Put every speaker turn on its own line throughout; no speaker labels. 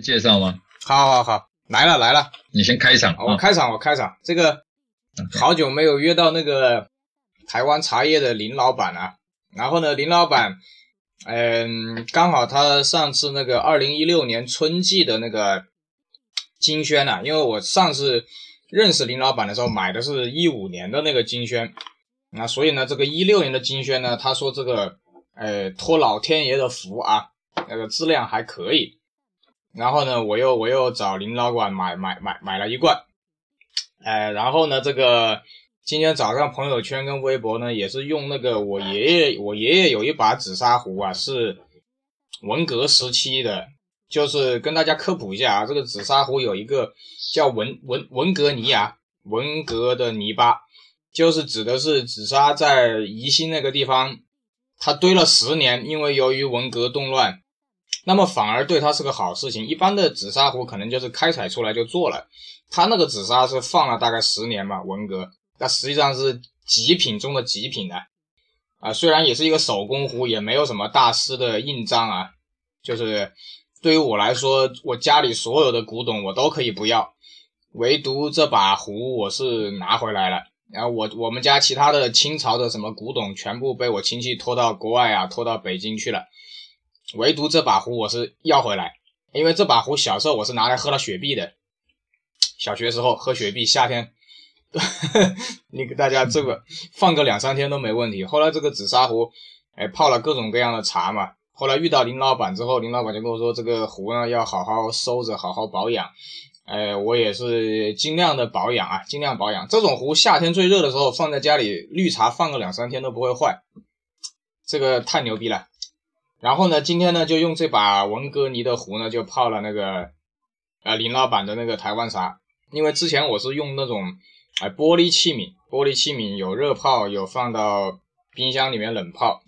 介绍吗？
好，好，好，来了，来了。
你先开场。
我开场，我开场。这个好久没有约到那个台湾茶叶的林老板了。然后呢，林老板，嗯，刚好他上次那个二零一六年春季的那个金萱啊，因为我上次认识林老板的时候买的是一五年的那个金萱，那所以呢，这个一六年的金萱呢，他说这个，呃，托老天爷的福啊，那个质量还可以。然后呢，我又我又找林老管买买买买了一罐，哎，然后呢，这个今天早上朋友圈跟微博呢，也是用那个我爷爷我爷爷有一把紫砂壶啊，是文革时期的，就是跟大家科普一下啊，这个紫砂壶有一个叫文文文革泥啊，文革的泥巴，就是指的是紫砂在宜兴那个地方，它堆了十年，因为由于文革动乱。那么反而对它是个好事情。一般的紫砂壶可能就是开采出来就做了，它那个紫砂是放了大概十年嘛，文革，那实际上是极品中的极品的啊。虽然也是一个手工壶，也没有什么大师的印章啊。就是对于我来说，我家里所有的古董我都可以不要，唯独这把壶我是拿回来了。然后我我们家其他的清朝的什么古董全部被我亲戚拖到国外啊，拖到北京去了。唯独这把壶我是要回来，因为这把壶小时候我是拿来喝了雪碧的。小学时候喝雪碧，夏天，你给大家这个 放个两三天都没问题。后来这个紫砂壶，哎，泡了各种各样的茶嘛。后来遇到林老板之后，林老板就跟我说，这个壶呢要好好收着，好好保养。哎，我也是尽量的保养啊，尽量保养。这种壶夏天最热的时候放在家里，绿茶放个两三天都不会坏。这个太牛逼了。然后呢，今天呢就用这把文哥尼的壶呢，就泡了那个，呃林老板的那个台湾茶。因为之前我是用那种，哎玻璃器皿，玻璃器皿有热泡，有放到冰箱里面冷泡。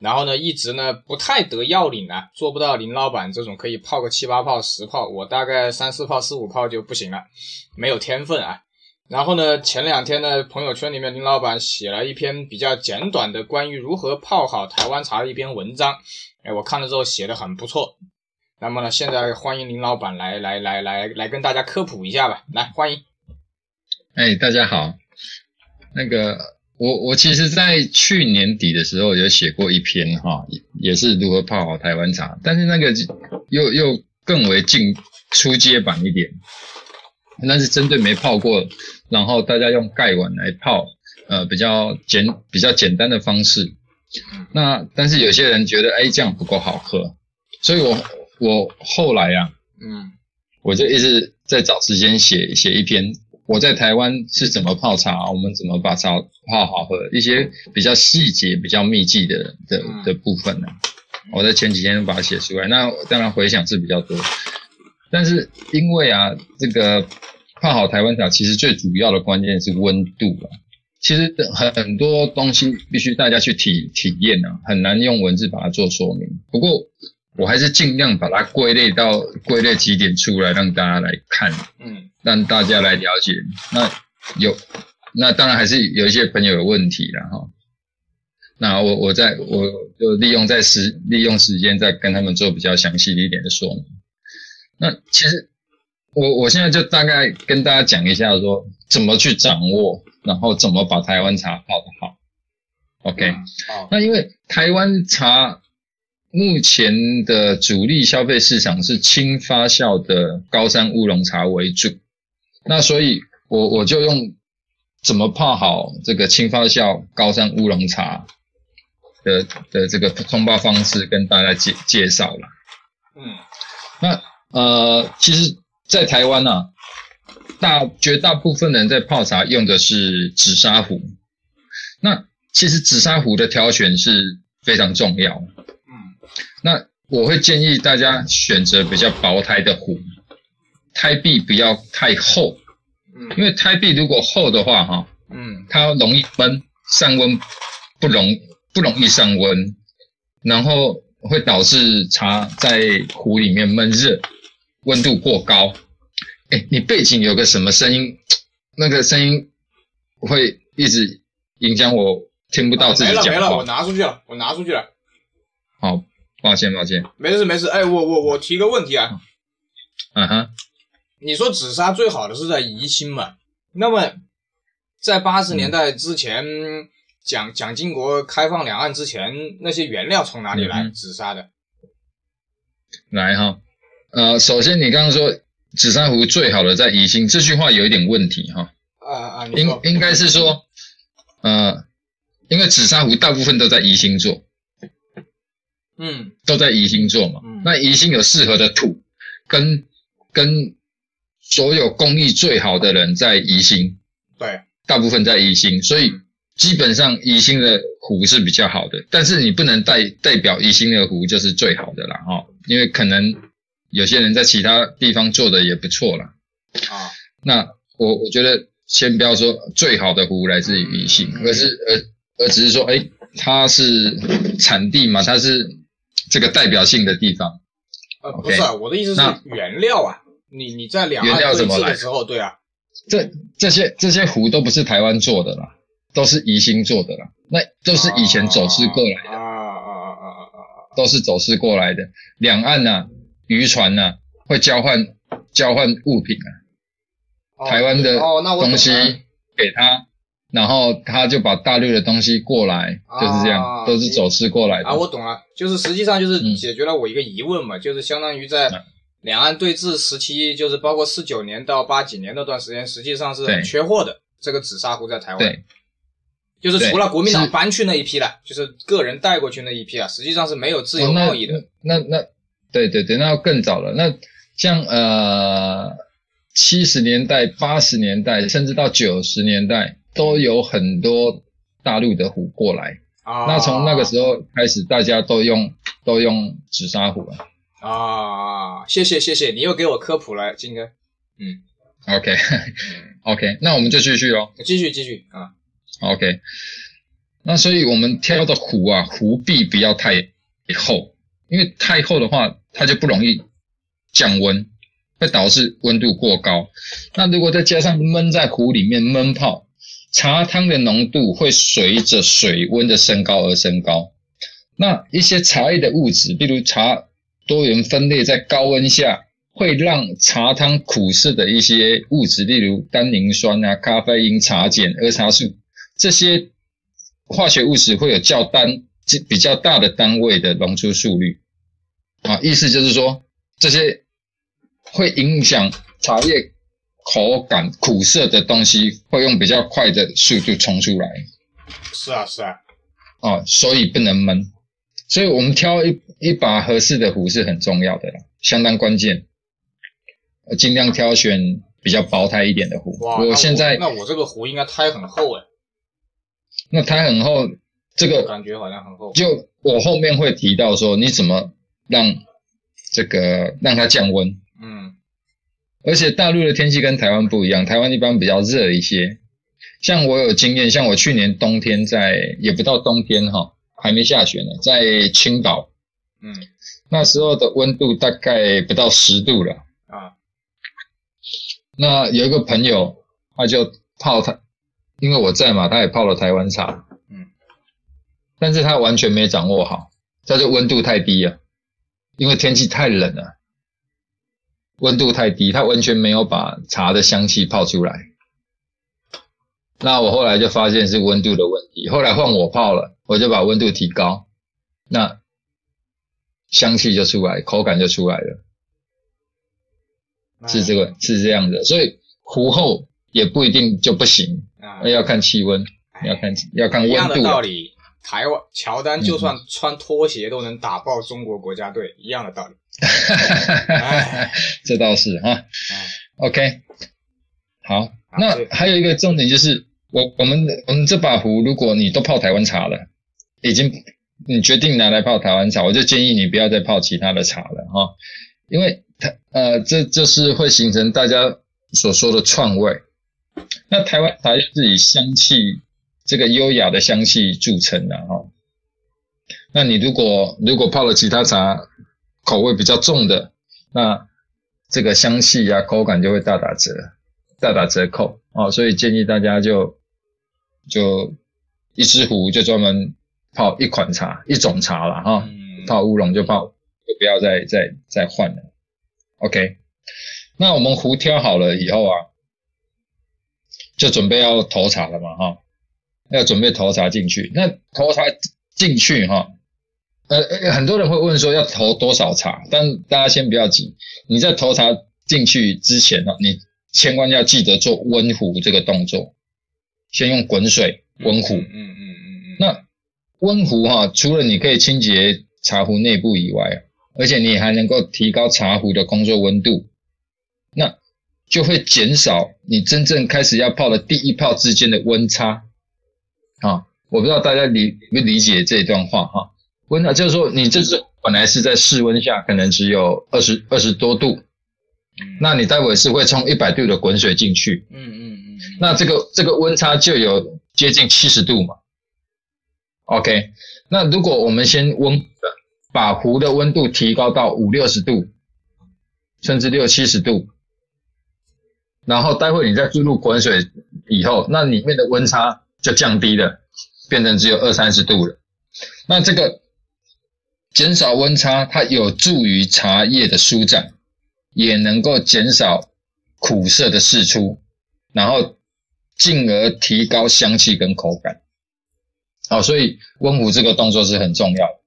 然后呢，一直呢不太得要领啊，做不到林老板这种可以泡个七八泡、十泡，我大概三四泡、四五泡就不行了，没有天分啊。然后呢，前两天呢，朋友圈里面林老板写了一篇比较简短的关于如何泡好台湾茶的一篇文章。哎，我看了之后写的很不错。那么呢，现在欢迎林老板来来来来来跟大家科普一下吧。来，欢迎。
哎，大家好。那个，我我其实，在去年底的时候有写过一篇哈，也是如何泡好台湾茶，但是那个又又更为进初阶版一点，那是针对没泡过，然后大家用盖碗来泡，呃，比较简比较简单的方式。那但是有些人觉得哎这样不够好喝，所以我我后来呀，嗯，我就一直在找时间写写一篇我在台湾是怎么泡茶，我们怎么把茶泡好喝，一些比较细节、比较秘籍的的的部分呢。我在前几天把它写出来，那当然回想是比较多，但是因为啊，这个泡好台湾茶其实最主要的关键是温度啊。其实很很多东西必须大家去体体验啊，很难用文字把它做说明。不过我还是尽量把它归类到归类几点出来，让大家来看，嗯，让大家来了解。那有那当然还是有一些朋友有问题了哈。那我我在我就利用在时利用时间再跟他们做比较详细一点的说明。那其实我我现在就大概跟大家讲一下说怎么去掌握。然后怎么把台湾茶泡得好？OK，好。那因为台湾茶目前的主力消费市场是轻发酵的高山乌龙茶为主，那所以我我就用怎么泡好这个轻发酵高山乌龙茶的的这个通报方式跟大家介介绍了。嗯，那呃，其实，在台湾呢。大绝大部分人在泡茶用的是紫砂壶，那其实紫砂壶的挑选是非常重要。嗯，那我会建议大家选择比较薄胎的壶，胎壁不要太厚。嗯，因为胎壁如果厚的话，哈，嗯，它容易闷，上温不容不容易上温，然后会导致茶在壶里面闷热，温度过高。哎，你背景有个什么声音？那个声音会一直影响我听不到自己讲话。
没了没了，我拿出去了，我拿出去了。
好，抱歉抱歉。
没事没事，哎，我我我提个问题啊，
嗯哼，
你说紫砂最好的是在宜兴嘛？那么在八十年代之前，蒋蒋经国开放两岸之前，那些原料从哪里来？
嗯
紫砂的
来哈，呃，首先你刚刚说紫砂壶最好的在宜兴，这句话有一点问题哈，
啊啊，
应
说。
应该是说，呃，因为紫砂壶大部分都在宜兴做，
嗯。
都在宜兴做嘛，
嗯。
那宜兴有适合的土，跟跟所有工艺最好的人在宜兴，
对，
大部分在宜兴，所以基本上宜兴的壶是比较好的，但是你不能代代表宜兴的壶就是最好的啦，哈、因为可能有些人在其他地方做的也不错啦。
啊
那我我觉得先不要说最好的壶来自于宜兴，
嗯
而是而而只是说，哎，它是产地嘛，它是这个代表性的地方。
呃不是啊，我的意思是
那
原料啊，你你在两
原
岸对峙的时候，对啊，
这这些这些壶都不是台湾做的啦，都是宜兴做的啦，那都是以前走私过来的。
啊啊啊啊啊啊啊！
都是走私过来的。两岸呐、渔船呐、会交换交换物品啊，
哦
台湾的东西给他，然后他就把大陆的东西过来，就是这样，
啊
都是走私过来的。
啊，我懂了，就是实际上就是
嗯
解决了我一个疑问嘛，就是相当于在
嗯
两岸对峙时期，就是包括四九年到八几年那段时间，实际上是很缺货的。这个紫砂壶在台湾，
对，
就是除了国民党搬去那一批了，就是个人带过去那一批啊，实际上是没有自由贸易的。
那那对对对，那要更早了。那像呃七十年代、八十年代，甚至到九十年代，都有很多大陆的壶过来。
啊，
那从那个时候开始，大家都用都用紫砂壶了。
啊，谢谢谢谢，你又给我科普了，金哥。
嗯 OK
嗯，
OK，那我们就继续喽。
继续继续啊
，OK，那所以我们挑的壶啊，壶壁不要太厚，因为太厚的话，它就不容易降温，会导致温度过高。那如果再加上闷在壶里面闷泡，茶汤的浓度会随着水温的升高而升高。那一些茶叶的物质，例如茶多元分裂在高温下，会让茶汤苦涩的一些物质，例如单宁酸啊、咖啡因、茶碱、儿茶素这些化学物质会有较单比较大的单位的溶出速率啊，意思就是说这些会影响茶叶口感苦涩的东西，会用比较快的速度冲出来
是啊是啊，
哦，所以不能闷。所以我们挑一一把合适的壶是很重要的啦，相当关键。呃尽量挑选比较薄胎一点的壶。
哇，
我现在
那我这个壶应该胎很厚哎，
那胎很厚，这个
感觉好像很厚。
就我后面会提到说，你怎么让这个让它降温。
嗯
而且大陆的天气跟台湾不一样，台湾一般比较热一些。像我有经验，像我去年冬天在也不到冬天哈，还没下雪呢，在青岛
嗯
那时候的温度大概不到十度了。
啊
那有一个朋友，他就泡他，因为我在嘛，他也泡了台湾茶，
嗯，
但是他完全没掌握好，他就温度太低了，因为天气太冷了，温度太低，它完全没有把茶的香气泡出来。那我后来就发现是温度的问题，后来换我泡了，我就把温度提高，那香气就出来，口感就出来了。是这个是这样的，所以壶厚也不一定就不行，
那，
要看气温，要看要看
一样的。道理。台湾乔丹就算穿拖鞋都能打爆中国国家队，一样的道理。哎
这倒是哈。
哎
OK，好，
好
那还有一个重点就是，我我们我们这把壶，如果你都泡台湾茶了，已经你决定拿来泡台湾茶，我就建议你不要再泡其他的茶了哈，因为它呃这就是会形成大家所说的串味。那台湾茶是以香气这个优雅的香气著称的哈。那你如果如果泡了其他茶，口味比较重的，那这个香气啊口感就会大打折，大打折扣哦。所以建议大家就就一只壶就专门泡一款茶一种茶了哈。
嗯，
泡乌龙就泡，就不要再再再换了。OK，那我们壶挑好了以后啊，就准备要投茶了嘛，哈，要准备投茶进去。那投茶进去哈，呃，很多人会问说要投多少茶，但大家先不要急，你在投茶进去之前呢，你千万要记得做温壶这个动作，先用滚水温壶。嗯嗯嗯嗯。那温壶哈，除了你可以清洁茶壶内部以外，而且你还能够提高茶壶的工作温度，那就会减少你真正开始要泡的第一泡之间的温差。啊，我不知道大家理不理解这一段话哈？温差就是说，你这是本来是在室温下，可能只有二十二十多度，那你待会是会冲一百度的滚水进去，嗯嗯嗯，那这个这个温差就有接近七十度嘛。OK，那如果我们先温的。把壶的温度提高到五六十度，甚至六七十度，然后待会你再注入滚水以后，那里面的温差就降低了，变成只有二三十度了。那这个减少温差，它有助于茶叶的舒展，也能够减少苦涩的释出，然后进而提高香气跟口感。好，所以温壶这个动作是很重要的。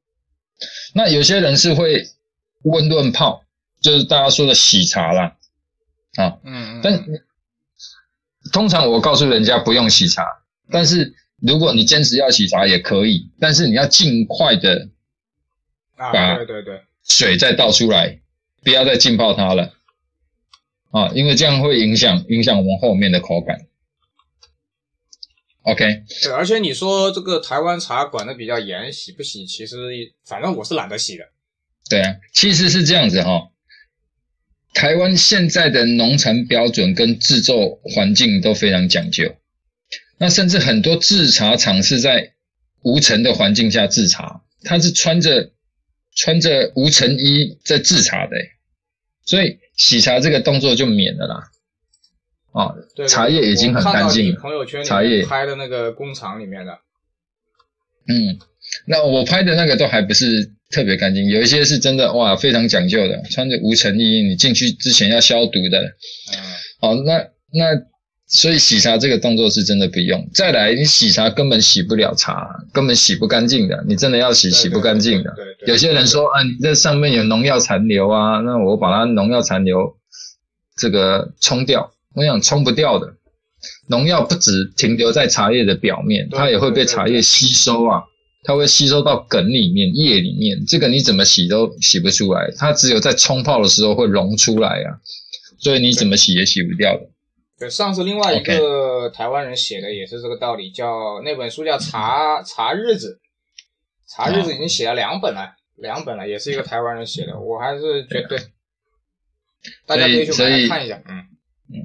那有些人是会温润泡，就是大家说的洗茶啦，啊，嗯，但通常我告诉人家不用洗茶，但是如果你坚持要洗茶也可以，但是你要尽快的
把对对对
水再倒出来，不要再浸泡它了，啊，因为这样会影响影响我们后面的口感。OK，
对，而且你说这个台湾茶管的比较严，洗不洗？其实反正我是懒得洗的。
对啊，其实是这样子哈。台湾现在的农产标准跟制作环境都非常讲究，那甚至很多制茶厂是在无尘的环境下制茶，他是穿着穿着无尘衣在制茶的，所以洗茶这个动作就免了啦。啊，茶叶已经很干净。
朋友圈
茶叶
拍的那个工厂里面的，
嗯，那我拍的那个都还不是特别干净，有一些是真的哇，非常讲究的，穿着无尘衣，你进去之前要消毒的。嗯，好，那那所以洗茶这个动作是真的不用。再来，你洗茶根本洗不了茶，根本洗不干净的，你真的要洗洗不干净的。有些人说啊，你这上面有农药残留啊，那我把它农药残留这个冲掉。我想冲不掉的农药不止停留在茶叶的表面，它也会被茶叶吸收啊，它会吸收到梗里面、叶里面，这个你怎么洗都洗不出来，它只有在冲泡的时候会溶出来啊，所以你怎么洗也洗不掉的。
对，上次另外一个台湾人写的也是这个道理，叫那本书叫《茶茶日子》，茶日子已经写了两本了，两本了，也是一个台湾人写的，我还是觉得，大家可以去看一下，嗯嗯。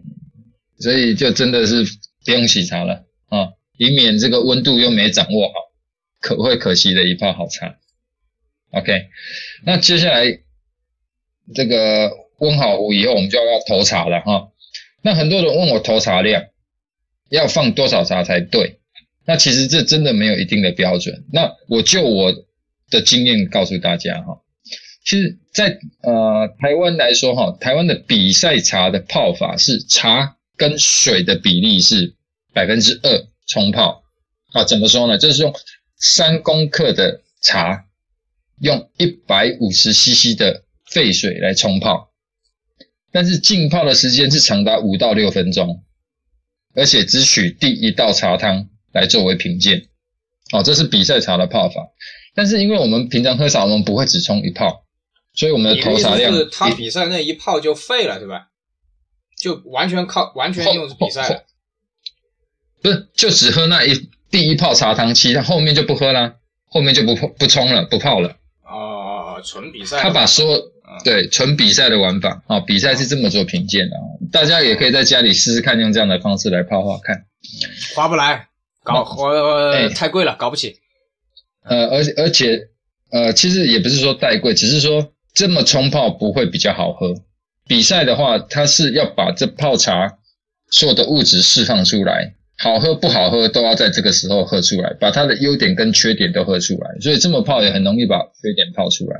所以就真的是不用洗茶了啊，以免这个温度又没掌握好，可会可惜的一泡好茶。OK，那接下来这个温好壶以后，我们就要投茶了哈。那很多人问我投茶量要放多少茶才对，那其实这真的没有一定的标准。那我就我的经验告诉大家哈，其实，在呃台湾来说哈，台湾的比赛茶的泡法是茶。跟水的比例是百分之二冲泡啊？怎么说呢？就是用三公克的茶，用一百五十 CC 的沸水来冲泡，但是浸泡的时间是长达五到六分钟，而且只取第一道茶汤来作为品鉴。哦，这是比赛茶的泡法。但是因为我们平常喝茶，我们不会只冲一泡，所以我们的投茶量，
他比赛那一泡就废了，对吧？就完全靠完全用比赛，
不是就只喝那一第一泡茶汤，其他后面就不喝了，后面就不不冲了，不泡了。
哦，纯比赛。
他把说对纯比赛的玩法啊，比赛是这么做品鉴的，大家也可以在家里试试看，用这样的方式来泡泡看。
划不来，搞我太贵了，搞不起。
呃，而而且呃，其实也不是说太贵，只是说这么冲泡不会比较好喝。比赛的话，它是要把这泡茶所有的物质释放出来，好喝不好喝都要在这个时候喝出来，把它的优点跟缺点都喝出来。所以这么泡也很容易把缺点泡出来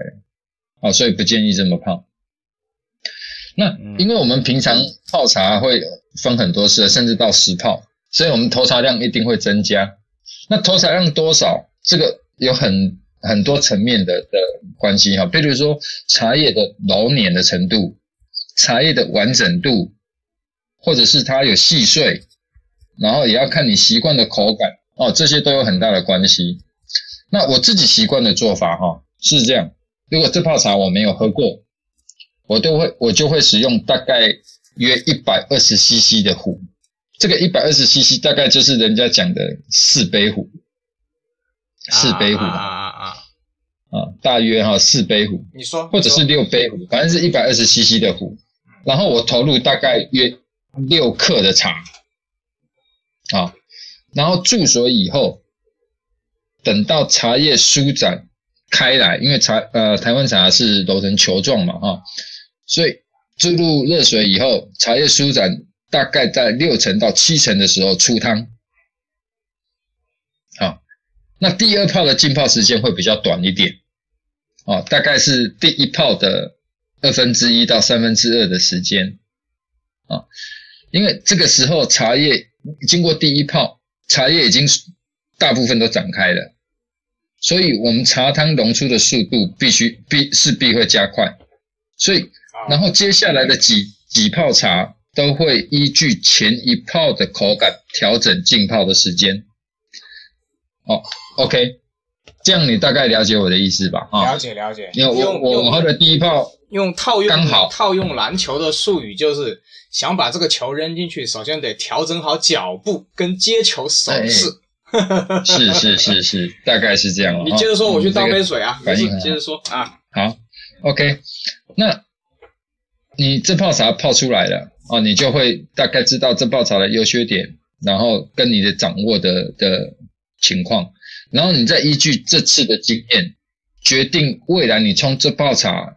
啊，所以不建议这么泡。那因为我们平常泡茶会分很多次，甚至到十泡，所以我们投茶量一定会增加。那投茶量多少，这个有很很多层面的的关系哈，比如说茶叶的老碾的程度，茶叶的完整度，或者是它有细碎，然后也要看你习惯的口感哦，这些都有很大的关系。那我自己习惯的做法哈是这样，如果这泡茶我没有喝过，我都会我就会使用大概约一百二十 CC 的壶，这个一百二十 CC 大概就是人家讲的四杯壶，四杯壶
啊啊啊！
啊，大约哈四杯壶，
你说，
或者是六杯壶，反正是一百二十 CC 的壶，然后我投入大概约六克的茶，啊，然后注水以后。等到茶叶舒展开来，因为茶呃台湾茶是揉成球状嘛哈，所以注入热水以后，茶叶舒展大概在六成到七成的时候出汤。好，那第二泡的浸泡时间会比较短一点，哦，大概是第一泡的二分之一到三分之二的时间，啊，因为这个时候茶叶经过第一泡，茶叶已经。大部分都展开了，所以我们茶汤溶出的速度必须必势必会加快，所以然后接下来的几几泡茶都会依据前一泡的口感调整浸泡的时间。哦，OK，这样你大概了解我的意思吧？
了解了解。
因为我我喝的第一泡
用套用
刚好
套用篮球的术语，就是想把这个球扔进去，首先得调整好脚步跟接球手势。
是是是是，大概是这样。
你接着说，我去倒杯水啊。
反应
接着说啊。
好，OK。那你这泡茶泡出来了哦，你就会大概知道这泡茶的优缺点，然后跟你的掌握的的情况，然后你再依据这次的经验，决定未来你冲这泡茶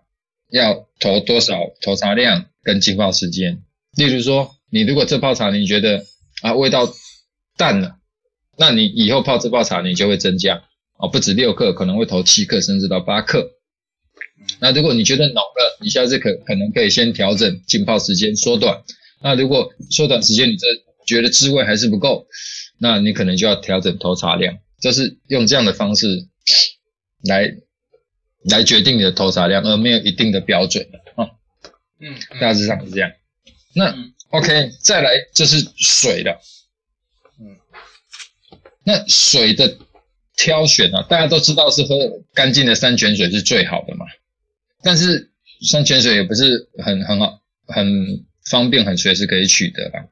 要投多少投茶量跟浸泡时间。例如说，你如果这泡茶你觉得啊味道淡了。那你以后泡这泡茶，你就会增加哦，不止六克，可能会投七克，甚至到八克。那如果你觉得浓了，你下次可可能可以先调整浸泡时间缩短。那如果缩短时间，你这觉得滋味还是不够，那你可能就要调整投茶量，就是用这样的方式来来决定你的投茶量，而没有一定的标准啊。嗯，大致上是这样。那 OK，再来就是水了。那水的挑选啊，大家都知道是喝干净的山泉水是最好的嘛。但是山泉水也不是很很好、很方便、很随时可以取得啦。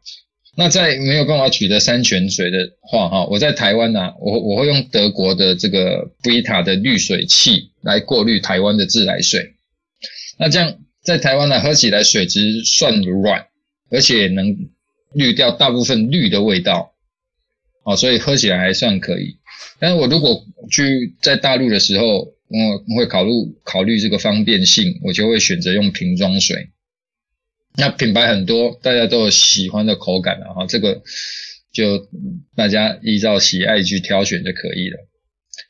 那在没有办法取得山泉水的话，哈，我在台湾呢，我我会用德国的这个贝塔的滤水器来过滤台湾的自来水。那这样在台湾呢，喝起来水质算软，而且能滤掉大部分氯的味道。哦，所以喝起来还算可以，但是我如果去在大陆的时候，我会考虑考虑这个方便性，我就会选择用瓶装水。那品牌很多，大家都有喜欢的口感了哈，这个就大家依照喜爱去挑选就可以了。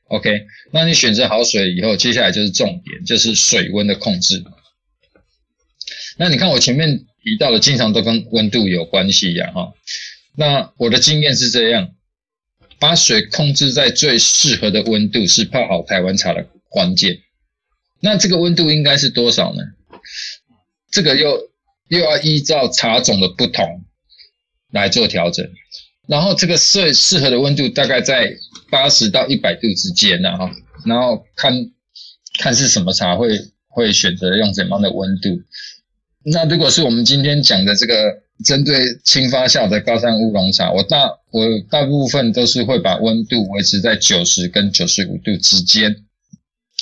OK，那你选择好水以后，接下来就是重点，就是水温的控制。那你看我前面提到的，经常都跟温度有关系呀哈。那我的经验是这样。把水控制在最适合的温度是泡好台湾茶的关键。那这个温度应该是多少呢？这个又又要依照茶种的不同来做调整。然后这个最适合的温度大概在八十到一百度之间呢，哈。然后看看是什么茶会会选择用怎样的温度。那如果是我们今天讲的这个。针对轻发酵的高山乌龙茶，我大我大部分都是会把温度维持在九十跟九十五度之间。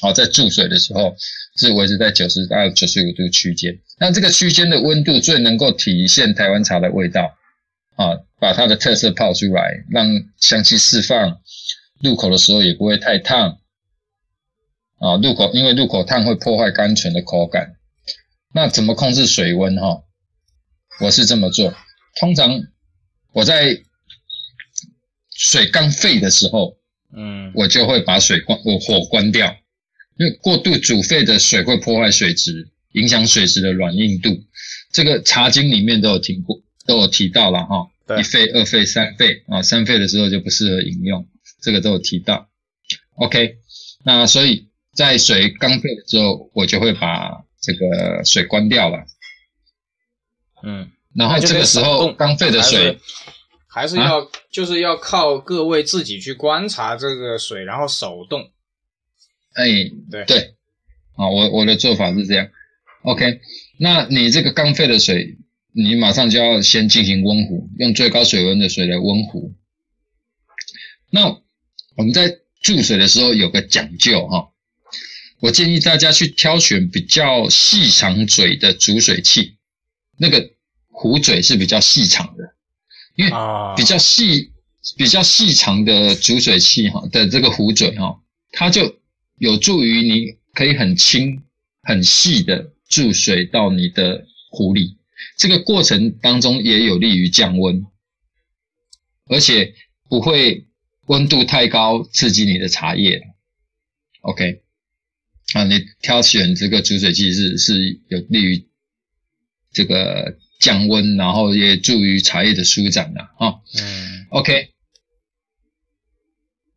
好，在注水的时候是维持在九十到九十五度区间。那这个区间的温度最能够体现台湾茶的味道啊，把它的特色泡出来，让香气释放。入口的时候也不会太烫啊，入口因为入口烫会破坏甘醇的口感。那怎么控制水温哈？我是这么做，通常我在水刚沸的时候，嗯，我就会把水关，我火关掉，因为过度煮沸的水会破坏水质，影响水质的软硬度。这个《茶经》里面都有提过，都有提到了哈。一沸、二沸、三沸啊，三沸的时候就不适合饮用，这个都有提到。OK，那所以在水刚沸的时候，我就会把这个水关掉了。
嗯，
然后这个时候刚沸的水，
还是要、就是要靠各位自己去观察这个水，然后手动。
哎，
对
对，啊，我我的做法是这样。OK，那你这个刚沸的水，你马上就要先进行温壶，用最高水温的水来温壶。那我们在注水的时候有个讲究哈，我建议大家去挑选比较细长嘴的煮水器，那个壶嘴是比较细长的，因为
啊
比较细、比较细长的煮水器哈的这个壶嘴哈，它就有助于你可以很轻、很细的注水到你的壶里。这个过程当中也有利于降温，而且不会温度太高刺激你的茶叶。OK，啊，你挑选这个煮水器是是有利于这个降温，然后也助于茶叶的舒展了啊。
嗯
OK，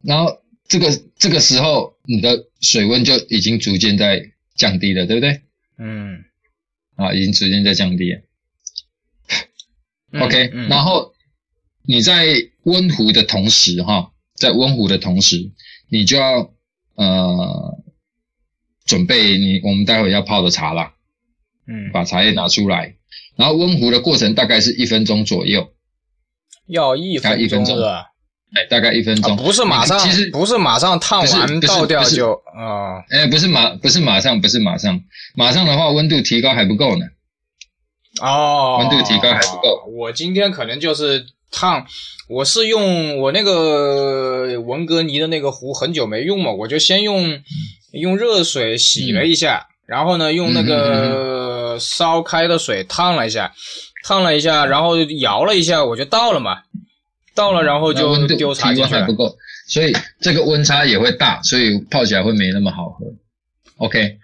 然后这个这个时候你的水温就已经逐渐在降低了，对不对？
嗯
啊，已经逐渐在降低了。
嗯
OK，、
嗯
然后你在温壶的同时，哈，在温壶的同时，你就要呃准备你我们待会要泡的茶啦，
嗯，
把茶叶拿出来，然后温壶的过程大概是一分钟左右，
要一
大概一分钟？哎，大概一分钟，
啊，不是马上，
其实
不是马上烫完倒掉就啊
哎，不是马不是马上不是马上，马上的话温度提高还不够呢。
哦，
温度提高还不够。
我今天可能就是烫，我是用我那个文格尼的那个壶，很久没用嘛，我就先用用热水洗了一下，然后呢用那
嗯
个烧开的水烫了一下，烫了一下，然后摇了一下，我就倒了嘛，倒了然后就丢茶进去
温还不。够，所以这个温差也会大，所以泡起来会没那么好喝。OK，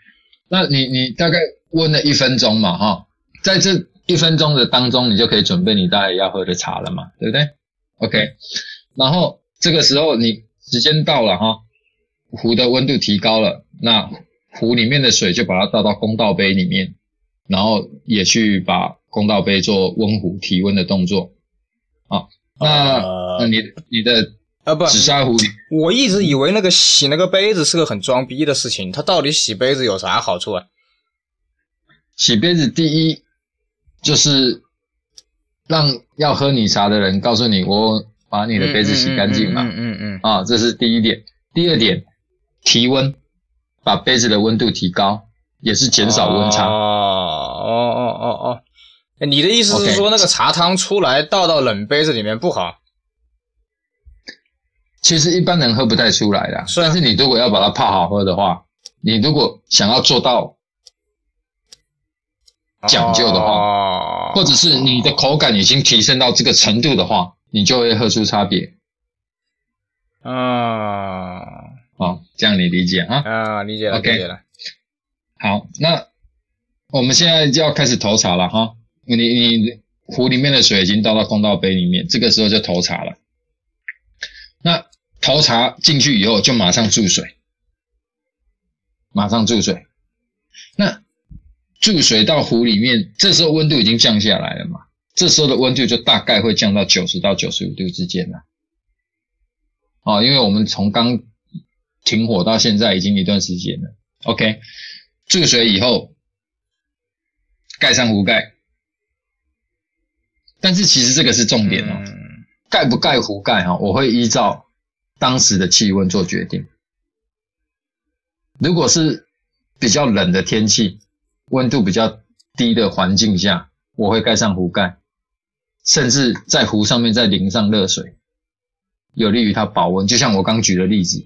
那你你大概温了一分钟嘛，哈，在这一分钟的当中，你就可以准备你大概要喝的茶了嘛，对不对？OK，然后这个时候你时间到了哈，壶的温度提高了，那壶里面的水就把它倒到公道杯里面，然后也去把公道杯做温壶提温的动作。啊，那、
呃
那你你的
啊不，
紫砂壶，
我一直以为那个洗那个杯子是个很装逼的事情，它到底洗杯子有啥好处啊？
洗杯子第一就是让要喝你茶的人告诉你，我把你的杯子洗干净嘛，
嗯嗯嗯
啊，这是第一点。第二点，提温，把杯子的温度提高，也是减少温差。
哦哦哦哦哦，哎你的意思是说那个茶汤出来倒到冷杯子里面不好？
其实一般人喝不太出来的，
是啊
但是你如果要把它泡好喝的话，你如果想要做到，讲究的话
哦
或者是你的口感已经提升到这个程度的话，你就会喝出差别
啊
好。这样你理解啊？
啊，理解了理解了。
好，那我们现在就要开始投茶了哈。你你壶里面的水已经倒到公道杯里面，这个时候就投茶了。那投茶进去以后，就马上注水，马上注水。那注水到壶里面，这时候温度已经降下来了嘛？这时候的温度就大概会降到九十到九十五度之间了。哦，因为我们从刚停火到现在已经一段时间了。OK，注水以后，盖上壶盖。但是其实这个是重点哦，
嗯
盖不盖壶盖哈，我会依照当时的气温做决定。如果是比较冷的天气，温度比较低的环境下，我会盖上壶盖，甚至在壶上面再淋上热水，有利于它保温。就像我刚举的例子，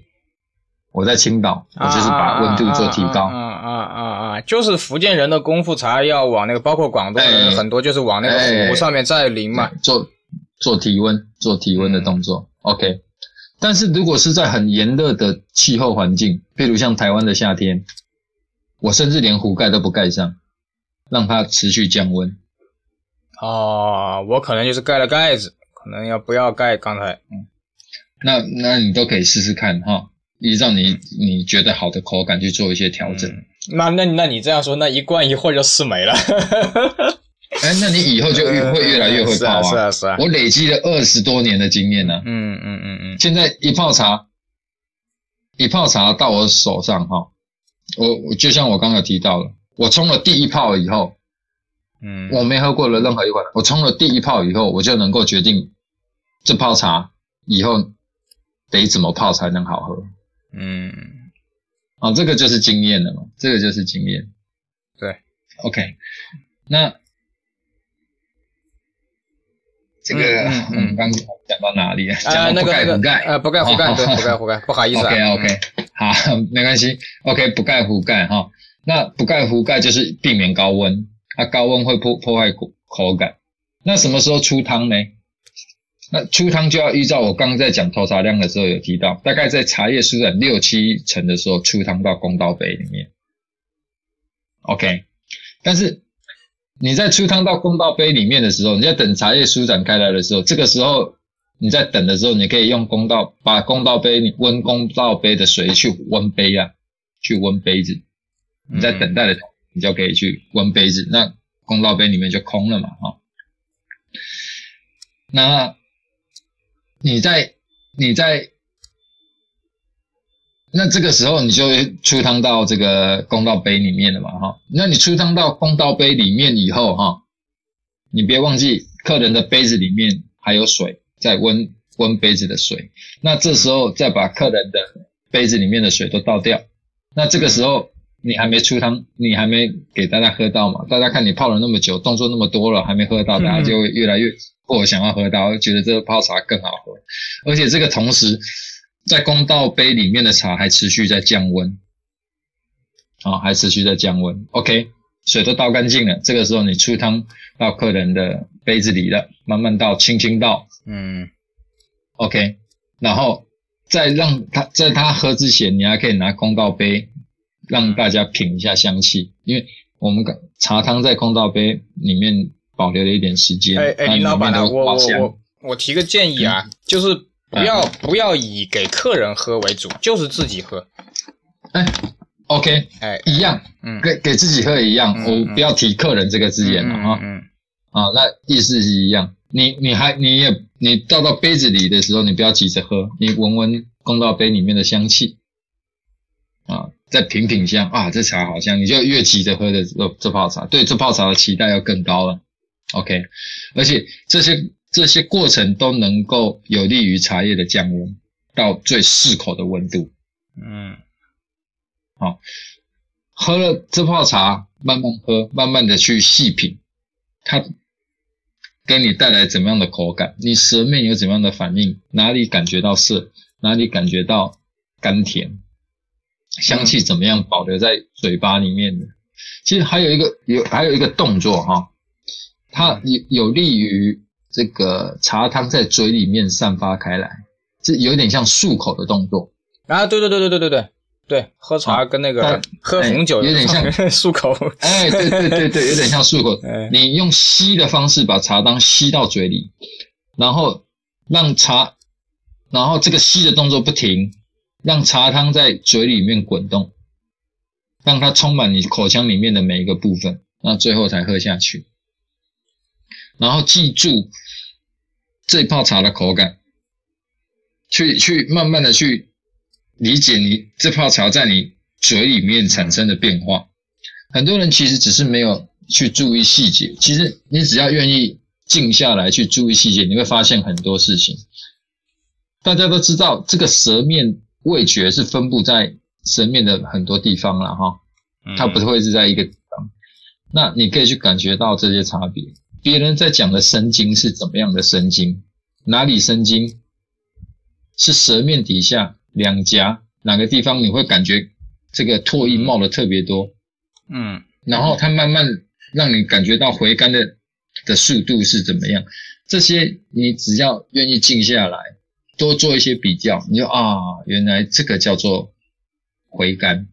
我在青岛，我就是把温度做提高。
啊啊啊啊！就是福建人的功夫茶要往那个，包括广东人
哎
很多就是往那个
哎
壶上面再淋嘛。
做做体温，做体温的动作。OK，但是如果是在很炎热的气候环境，譬如像台湾的夏天，我甚至连壶盖都不盖上，让它持续降温。
哦，我可能就是盖了盖子，可能要不要盖刚才，嗯，
那那你都可以试试看哈，依照你你觉得好的口感去做一些调整。
那那那你这样说，那一罐一会儿就试没了。
哎，那你以后就越会越来越会泡 啊！
是啊是啊，
我累积了二十多年的经验呢。
嗯嗯嗯嗯，
现在一泡茶，一泡茶到我手上哈，我我就像我刚刚提到了，我冲了第一泡以后，
嗯，
我没喝过的任何一款，我冲了第一泡以后，我就能够决定这泡茶以后得怎么泡才能好喝。
嗯，
哦，这个就是经验了嘛，这个就是经验。
对
，OK，那。这个我们刚讲到哪里啊？讲到不盖壶盖，
呃，不盖壶盖，对，不盖壶盖，不好意思。
OK OK，好，没关系。OK，不盖壶盖哈。那不盖壶盖就是避免高温，它高温会破破坏口口感。那什么时候出汤呢？那出汤就要依照我刚刚在讲投茶量的时候有提到，大概在茶叶舒展六七成的时候出汤到公道杯里面。OK，但是。你在出汤到公道杯里面的时候，你在等茶叶舒展开来的时候，这个时候你在等的时候，你可以用公道把公道杯温公道杯的水去温杯啊，去温杯子。你在等待的时候，你就可以去温杯子，那公道杯里面就空了嘛，哈。那你在你在。那这个时候你就出汤到这个公道杯里面了嘛，哈。那你出汤到公道杯里面以后，哈，你别忘记客人的杯子里面还有水，在温温杯子的水。那这时候再把客人的杯子里面的水都倒掉。那这个时候你还没出汤，你还没给大家喝到嘛？大家看你泡了那么久，动作那么多了，还没喝到，大家就会越来越或想要喝到，觉得这个泡茶更好喝。而且这个同时。在公道杯里面的茶还持续在降温，啊，还持续在降温。OK，水都倒干净了，这个时候你出汤到客人的杯子里了，慢慢倒，轻轻倒，
嗯
，OK，然后再让他在他喝之前，你还可以拿公道杯让大家品一下香气，因为我们茶汤在公道杯里面保留了一点时间。
哎哎，林老板啊，我我我我提个建议啊，就是。不要不要以给客人喝为主，就是自己喝。
哎，OK，
哎，
一样，嗯，给给自己喝也一样。我不要提客人这个字眼了啊。
嗯，
啊，那意思是一样。你你还你也你倒到杯子里的时候，你不要急着喝，你闻闻公道杯里面的香气，啊，再品品香啊，这茶好香，你就越急着喝的这这泡茶，对这泡茶的期待要更高了。OK，而且这些。这些过程都能够有利于茶叶的降温到最适口的温度。
嗯，
好，喝了这泡茶，慢慢喝，慢慢的去细品，它给你带来怎么样的口感？你舌面有怎么样的反应？哪里感觉到涩？哪里感觉到甘甜？香气怎么样保留在嘴巴里面的？其实还有一个有还有一个动作哈，它有有利于。这个茶汤在嘴里面散发开来，这有点像漱口的动作
啊！对对对对对对对对，喝茶跟那个喝红酒
有点像
漱口。
哎，对对对对，有点像漱口。你用吸的方式把茶汤吸到嘴里，然后让茶，然后这个吸的动作不停，让茶汤在嘴里面滚动，让它充满你口腔里面的每一个部分，那最后才喝下去。然后记住。这泡茶的口感，去去慢慢的去理解你这泡茶在你嘴里面产生的变化。很多人其实只是没有去注意细节，其实你只要愿意静下来去注意细节，你会发现很多事情。大家都知道，这个舌面味觉是分布在舌面的很多地方了哈，它不会是在一个地方。那你可以去感觉到这些差别。别人在讲的生津是怎么样的生津？哪里生津？是舌面底下两颊哪个地方你会感觉这个唾液冒的特别多？
嗯，
然后它慢慢让你感觉到回甘的的速度是怎么样？这些你只要愿意静下来，多做一些比较，你就啊，原来这个叫做回甘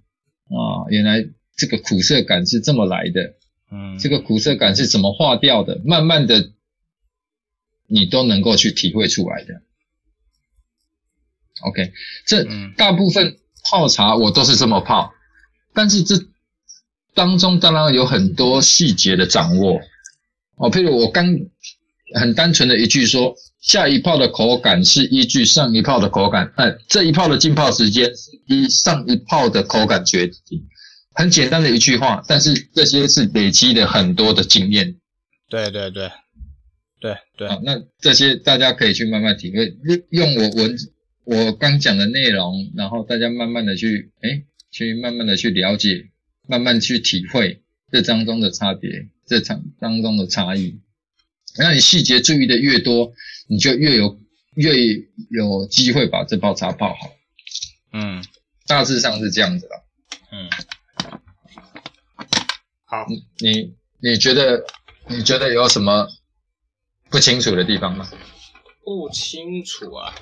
啊，原来这个苦涩感是这么来的。
嗯，
这个苦涩感是怎么化掉的？慢慢的，你都能够去体会出来的。OK，这
嗯
大部分泡茶我都是这么泡，但是这当中当然有很多细节的掌握。哦，譬如我刚很单纯的一句说，下一泡的口感是依据上一泡的口感，哎，这一泡的浸泡时间是依上一泡的口感决定。很简单的一句话，但是这些是累积的很多的经验。
对对对，对对，
好，那这些大家可以去慢慢体会，用用我文我刚讲的内容，然后大家慢慢的去，哎，去慢慢的去了解，慢慢去体会这当中的差别，这场当中的差异。那你细节注意的越多，你就越有越有机会把这泡茶泡好。
嗯
大致上是这样子啦。
嗯，好，
你你觉得你觉得有什么不清楚的地方吗？
不清楚啊。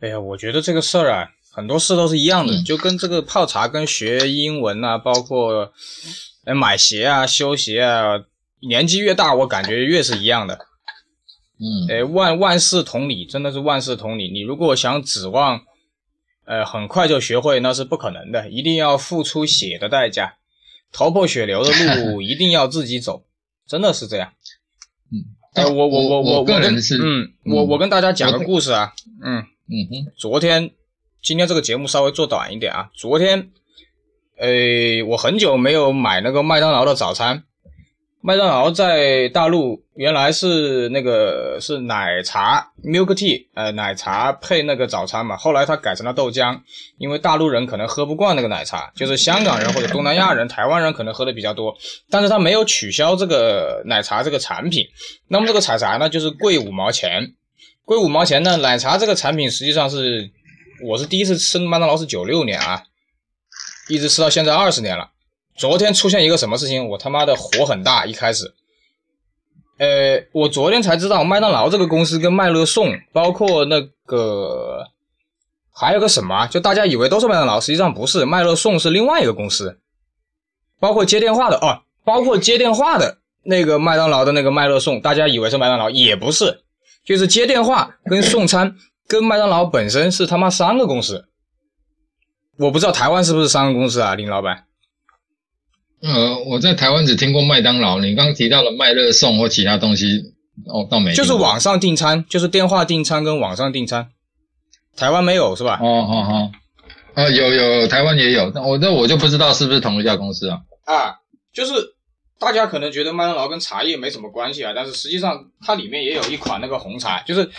哎呀，我觉得这个事儿啊，很多事都是一样的，
嗯
就跟这个泡茶跟学英文啊，包括哎买鞋啊、修鞋啊，年纪越大，我感觉越是一样的。
嗯
哎，万万事同理，真的是万事同理。你如果想指望，呃，很快就学会，那是不可能的，一定要付出血的代价，头破血流的路 一定要自己走，真的是这样。嗯哎，我我我
我我
跟嗯，我
嗯
我跟大家讲个故事啊，嗯，
嗯哼
昨天今天这个节目稍微做短一点啊，昨天，呃，我很久没有买那个麦当劳的早餐。麦当劳在大陆原来是那个是奶茶 milk tea，呃，奶茶配那个早餐嘛。后来它改成了豆浆，因为大陆人可能喝不惯那个奶茶，就是香港人或者东南亚人、台湾人可能喝的比较多。但是它没有取消这个奶茶这个产品，那么这个奶茶呢，就是贵五毛钱。贵五毛钱呢，奶茶这个产品实际上是，我是第一次吃麦当劳是九六年啊，一直吃到现在二十年了。昨天出现一个什么事情，我他妈的火很大。一开始，呃，我昨天才知道麦当劳这个公司跟麦乐送，包括那个还有个什么，就大家以为都是麦当劳，实际上不是，麦乐送是另外一个公司。包括接电话的哦，包括接电话的那个麦当劳的那个麦乐送，大家以为是麦当劳，也不是，就是接电话跟送餐跟麦当劳本身是他妈三个公司。我不知道台湾是不是三个公司啊，林老板。
呃，我在台湾只听过麦当劳，你刚刚提到了麦乐送或其他东西，哦，倒没。
就是网上订餐，就是电话订餐跟网上订餐，台湾没有是吧？
哦哦哦，呃，有有台湾也有，但我那我就不知道是不是同一家公司啊。
啊，就是大家可能觉得麦当劳跟茶叶没什么关系啊，但是实际上它里面也有一款那个红茶，就是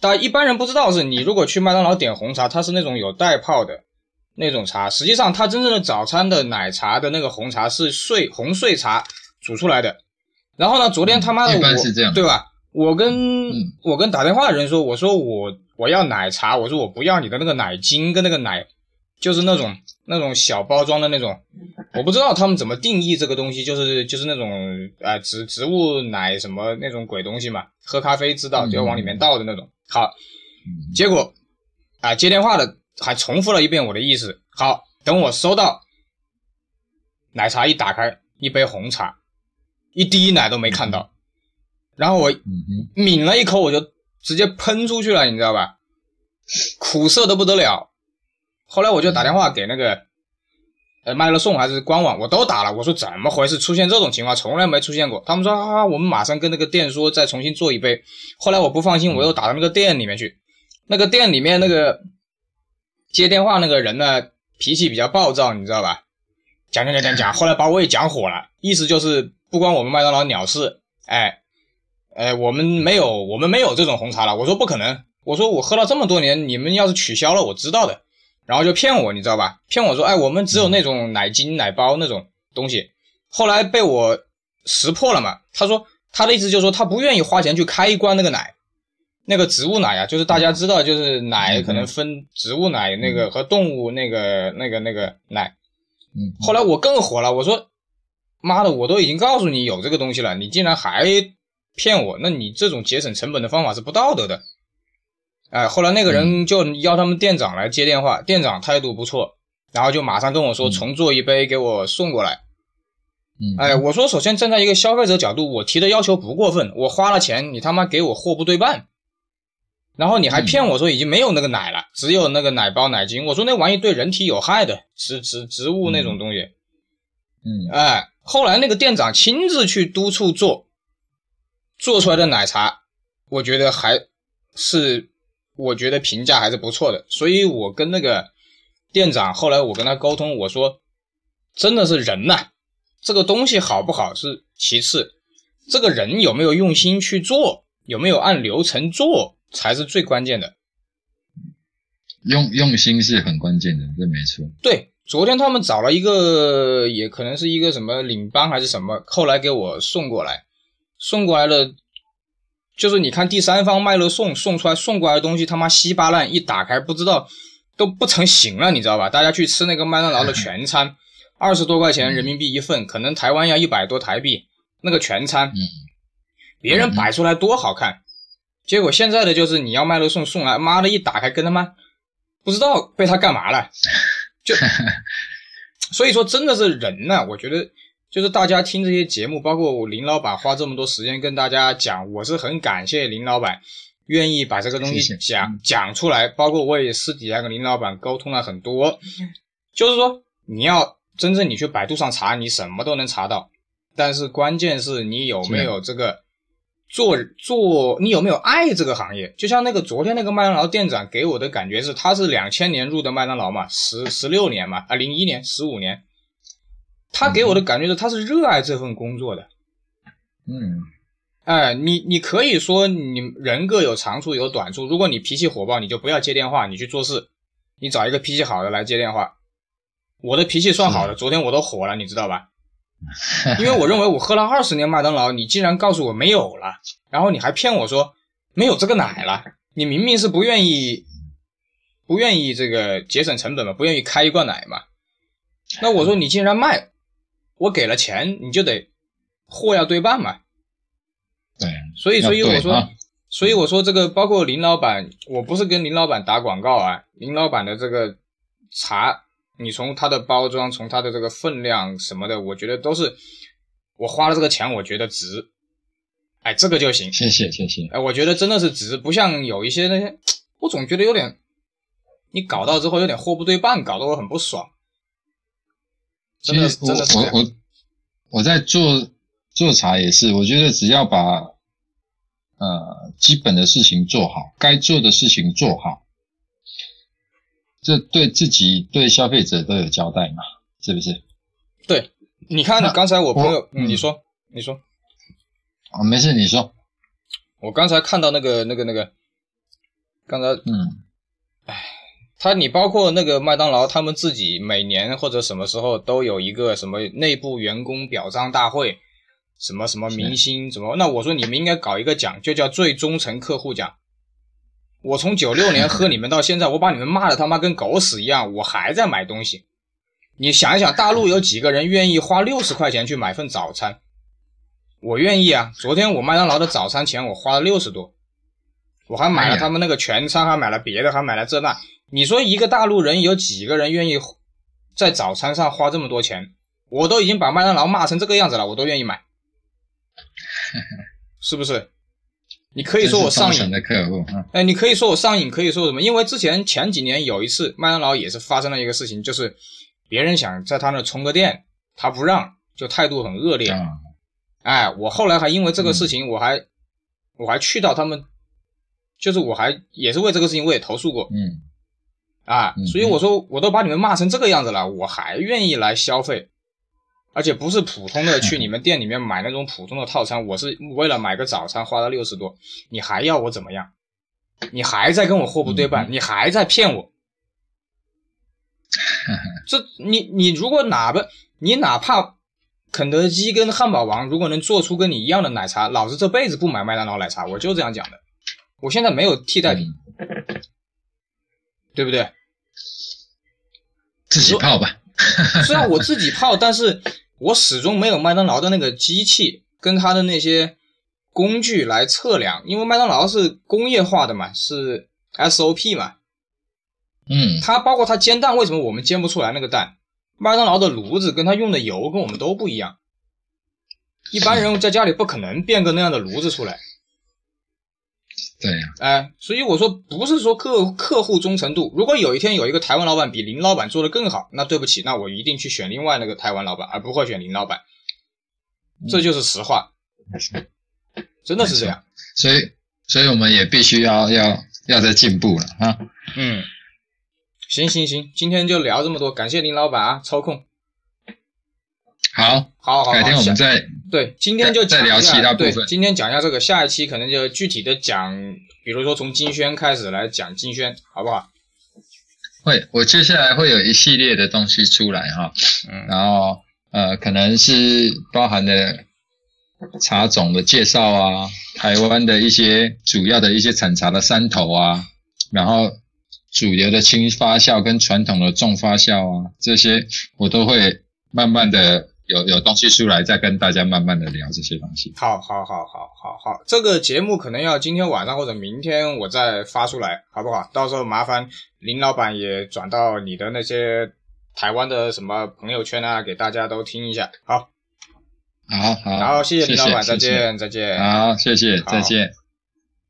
大家一般人不知道是，你如果去麦当劳点红茶，它是那种有袋泡的那种茶，实际上它真正的早餐的奶茶的那个红茶是碎红碎茶煮出来的。然后呢，昨天他妈的
一
我，对吧？我跟、
嗯
我跟打电话的人说，我说我我要奶茶，我说我不要你的那个奶精跟那个奶，就是那种那种小包装的那种，我不知道他们怎么定义这个东西，就是就是那种啊、呃植植物奶什么那种鬼东西嘛，喝咖啡知道
嗯
就要往里面倒的那种。好，结果啊、接电话的还重复了一遍我的意思。好，等我收到奶茶一打开，一杯红茶，一滴奶都没看到，然后我抿了一口，我就直接喷出去了，你知道吧？苦涩的不得了。后来我就打电话给那个，呃，麦乐送还是官网，我都打了。我说怎么回事？出现这种情况从来没出现过。他们说啊，我们马上跟那个店说再重新做一杯。后来我不放心，我又打到那个店里面去。那个店里面那个接电话那个人呢，脾气比较暴躁，你知道吧？讲讲讲讲讲，后来把我也讲火了，意思就是不关我们麦当劳鸟事，哎，哎，我们没有，我们没有这种红茶了。我说不可能，我说我喝了这么多年，你们要是取消了，我知道的。然后就骗我，你知道吧？骗我说，哎，我们只有那种奶精、奶包那种东西。后来被我识破了嘛。他说他的意思就是说，他不愿意花钱去开一罐那个奶，那个植物奶啊，就是大家知道，就是奶可能分植物奶那个和动物那个那个那个奶。
嗯，
后来我更火了，我说：“妈的，我都已经告诉你有这个东西了，你竟然还骗我，那你这种节省成本的方法是不道德的。”哎，后来那个人就邀他们店长来接电话，店长态度不错，然后就马上跟我说
嗯
重做一杯给我送过来。
嗯，
哎，我说首先站在一个消费者角度，我提的要求不过分，我花了钱，你他妈给我货不对半，然后你还骗我说已经没有那个奶了，只有那个奶包奶精，我说那玩意对人体有害的，植植植物那种东西，
嗯。
哎，后来那个店长亲自去督促做，做出来的奶茶，我觉得还是我觉得评价还是不错的，所以我跟那个店长后来我跟他沟通，我说真的是人呐、这个东西好不好是其次，这个人有没有用心去做，有没有按流程做才是最关键的。
用用心是很关键的，这没错。
对，昨天他们找了一个，也可能是一个什么领班还是什么，后来给我送过来，送过来了，就是你看第三方卖了送送出来送过来的东西，他妈稀巴烂，一打开不知道都不成形了，你知道吧？大家去吃那个麦当劳的全餐，二十多块钱人民币一份，可能台湾要一百多台币，那个全餐，
嗯，
别人摆出来多好看，结果现在的就是你要卖了送送来，妈的一打开跟他妈不知道被他干嘛了，就所以说真的是人呐、我觉得就是大家听这些节目，包括我林老板花这么多时间跟大家讲，我是很感谢林老板愿意把这个东西
谢谢。
讲讲出来，包括我也私底下跟林老板沟通了很多，就是说你要真正你去百度上查，你什么都能查到，但是关键是你有没有这个做做，你有没有爱这个行业？就像那个昨天那个麦当劳店长给我的感觉是，他是两千年入的麦当劳嘛，十十六年嘛，啊零一年十五年，他给我的感觉是他是热爱这份工作的。
嗯，
哎，你你可以说你人各有长处有短处，如果你脾气火爆，你就不要接电话，你去做事，你找一个脾气好的来接电话。我的脾气算好的，昨天我都火了，你知道吧？因为我认为我喝了二十年麦当劳，你竟然告诉我没有了，然后你还骗我说没有这个奶了，你明明是不愿意不愿意这个节省成本嘛，不愿意开一罐奶嘛。那我说你竟然卖，我给了钱，你就得货要对半嘛。
对，
所以，所以我说，所以我说这个包括林老板，我不是跟林老板打广告啊，林老板的这个茶，你从它的包装，从它的这个分量什么的，我觉得都是我花了这个钱，我觉得值，哎，这个就行，
谢谢谢谢。
哎，我觉得真的是值，不像有一些那些，我总觉得有点，你搞到之后有点货不对半，搞得我很不爽。真的
其实我
真的是
我我我在做做茶也是，我觉得只要把呃基本的事情做好，该做的事情做好，这对自己对消费者都有交代嘛，是不是？
对，你看
那
刚才我朋友，嗯，你
嗯
说，你说。
哦，没事，你说。
我刚才看到那个、那个、那个，刚才
嗯哎
他，你包括那个麦当劳，他们自己每年或者什么时候都有一个什么内部员工表彰大会，什么什么明星什么，那我说你们应该搞一个奖，就叫最忠诚客户奖。我从九六年喝你们到现在，我把你们骂的他妈跟狗屎一样，我还在买东西。你想一想，大陆有几个人愿意花六十块钱去买份早餐？我愿意啊！昨天我麦当劳的早餐钱我花了六十多，我还买了他们那个全餐，还买了别的，还买了这那。你说一个大陆人有几个人愿意在早餐上花这么多钱？我都已经把麦当劳骂成这个样子了，我都愿意买，是不是？你可以说我上瘾
的客户，嗯
哎，你可以说我上瘾，可以说什么？因为之前前几年有一次麦当劳也是发生了一个事情，就是别人想在他那充个电，他不让，就态度很恶劣。
啊，
哎，我后来还因为这个事情，我还我还去到他们，就是我还也是为这个事情我也投诉过
嗯
啊
嗯，
所以我说我都把你们骂成这个样子了，我还愿意来消费，而且不是普通的去你们店里面买那种普通的套餐，我是为了买个早餐花了六十多，你还要我怎么样？你还在跟我货不对半，
嗯
你还在骗我。这你你如果哪个你哪怕肯德基跟汉堡王如果能做出跟你一样的奶茶，老子这辈子不买麦当劳奶茶，我就这样讲的。我现在没有替代品，对不对？
自己泡吧。
虽然我自己泡，但是我始终没有麦当劳的那个机器跟它的那些工具来测量，因为麦当劳是工业化的嘛，是 SOP 嘛，
嗯
它包括它煎蛋，为什么我们煎不出来那个蛋？麦当劳的炉子跟它用的油跟我们都不一样，一般人在家里不可能变个那样的炉子出来。
对呀、
哎，所以我说不是说客客户忠诚度，如果有一天有一个台湾老板比林老板做的更好，那对不起，那我一定去选另外那个台湾老板，而不会选林老板。这就是实话，真的是这样。
所以所以我们也必须要要要在进步了啊。
嗯，行行行，今天就聊这么多，感谢林老板啊，抽空。
好，
好好好，
改天我们再
对，今天就
再聊其他部分，
今天讲一下这个，下一期可能就具体的讲，比如说从金轩开始来讲金轩，好不好？
会，我接下来会有一系列的东西出来哈，
嗯
然后呃，可能是包含的茶种的介绍啊，台湾的一些主要的一些产茶的山头啊，然后主流的轻发酵跟传统的重发酵啊，这些我都会慢慢的有有东西出来，再跟大家慢慢的聊这些东西。
好，好，好，好，好，好，这个节目可能要今天晚上或者明天我再发出来，好不好？到时候麻烦林老板也转到你的那些台湾的什么朋友圈啊，给大家都听一下。好，
好好，
然后谢谢林老板，再见，再见。
好，谢谢，再见。